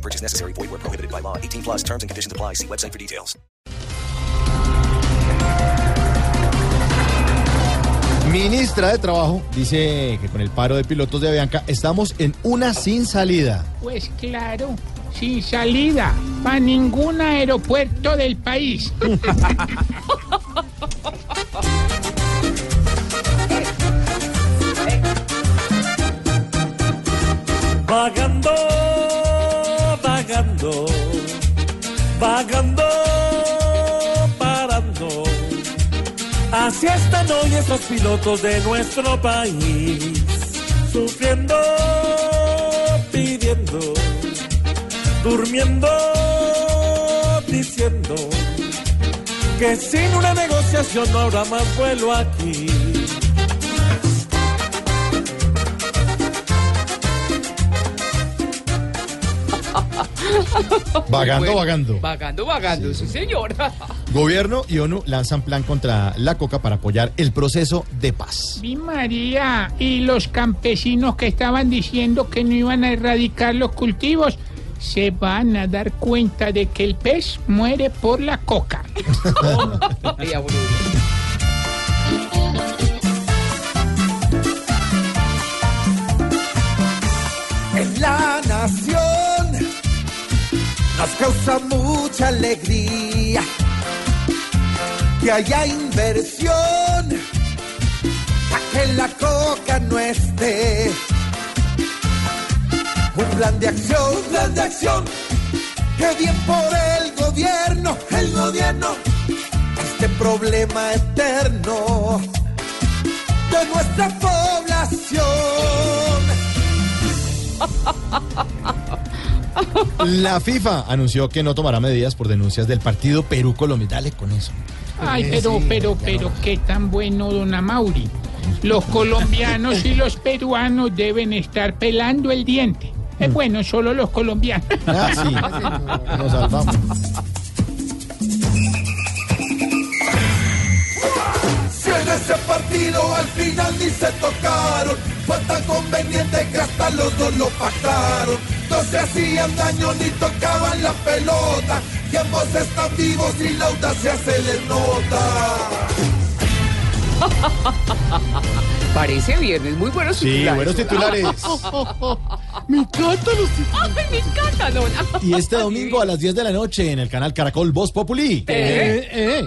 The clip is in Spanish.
No purchase necessary. Void where prohibited by law. 18 plus terms and conditions apply. See website for details. Ministra de Trabajo dice que con el paro de pilotos de Avianca estamos en una sin salida. Pues claro, sin salida para ningún aeropuerto del país. Vagando, vagando, vagando, parando. Así están hoy esos pilotos de nuestro país, sufriendo, pidiendo, durmiendo, diciendo que sin una negociación no habrá más vuelo aquí. Vagando, vagando. Vagando, vagando, sí, señor. Gobierno y ONU lanzan plan contra la coca para apoyar el proceso de paz. Mi María, y los campesinos que estaban diciendo que no iban a erradicar los cultivos, se van a dar cuenta de que el pez muere por la coca. nos causa mucha alegría que haya inversión para que la coca no esté. Un plan de acción, un plan de acción, que bien por el gobierno, el gobierno, este problema eterno de nuestra población. La FIFA anunció que no tomará medidas por denuncias del partido Perú Colombia. Dale con eso. Ay, pero, pero, pero, qué tan bueno, don Amauri. Los colombianos y los peruanos deben estar pelando el diente. Es bueno, solo los colombianos. Ah, sí. Nos salvamos. Si en ese partido al final ni se tocaron, fue tan conveniente que hasta los dos lo pactaron. No se hacían daño ni tocaban la pelota, y ambos están vivos y la audacia se les nota. Parece viernes, muy buenos Sí, titulares. buenos titulares. Me encantan los Ay, me encanta, Lola. Y este domingo a las 10 de la noche en el canal Caracol Voz Populi. Eh, eh.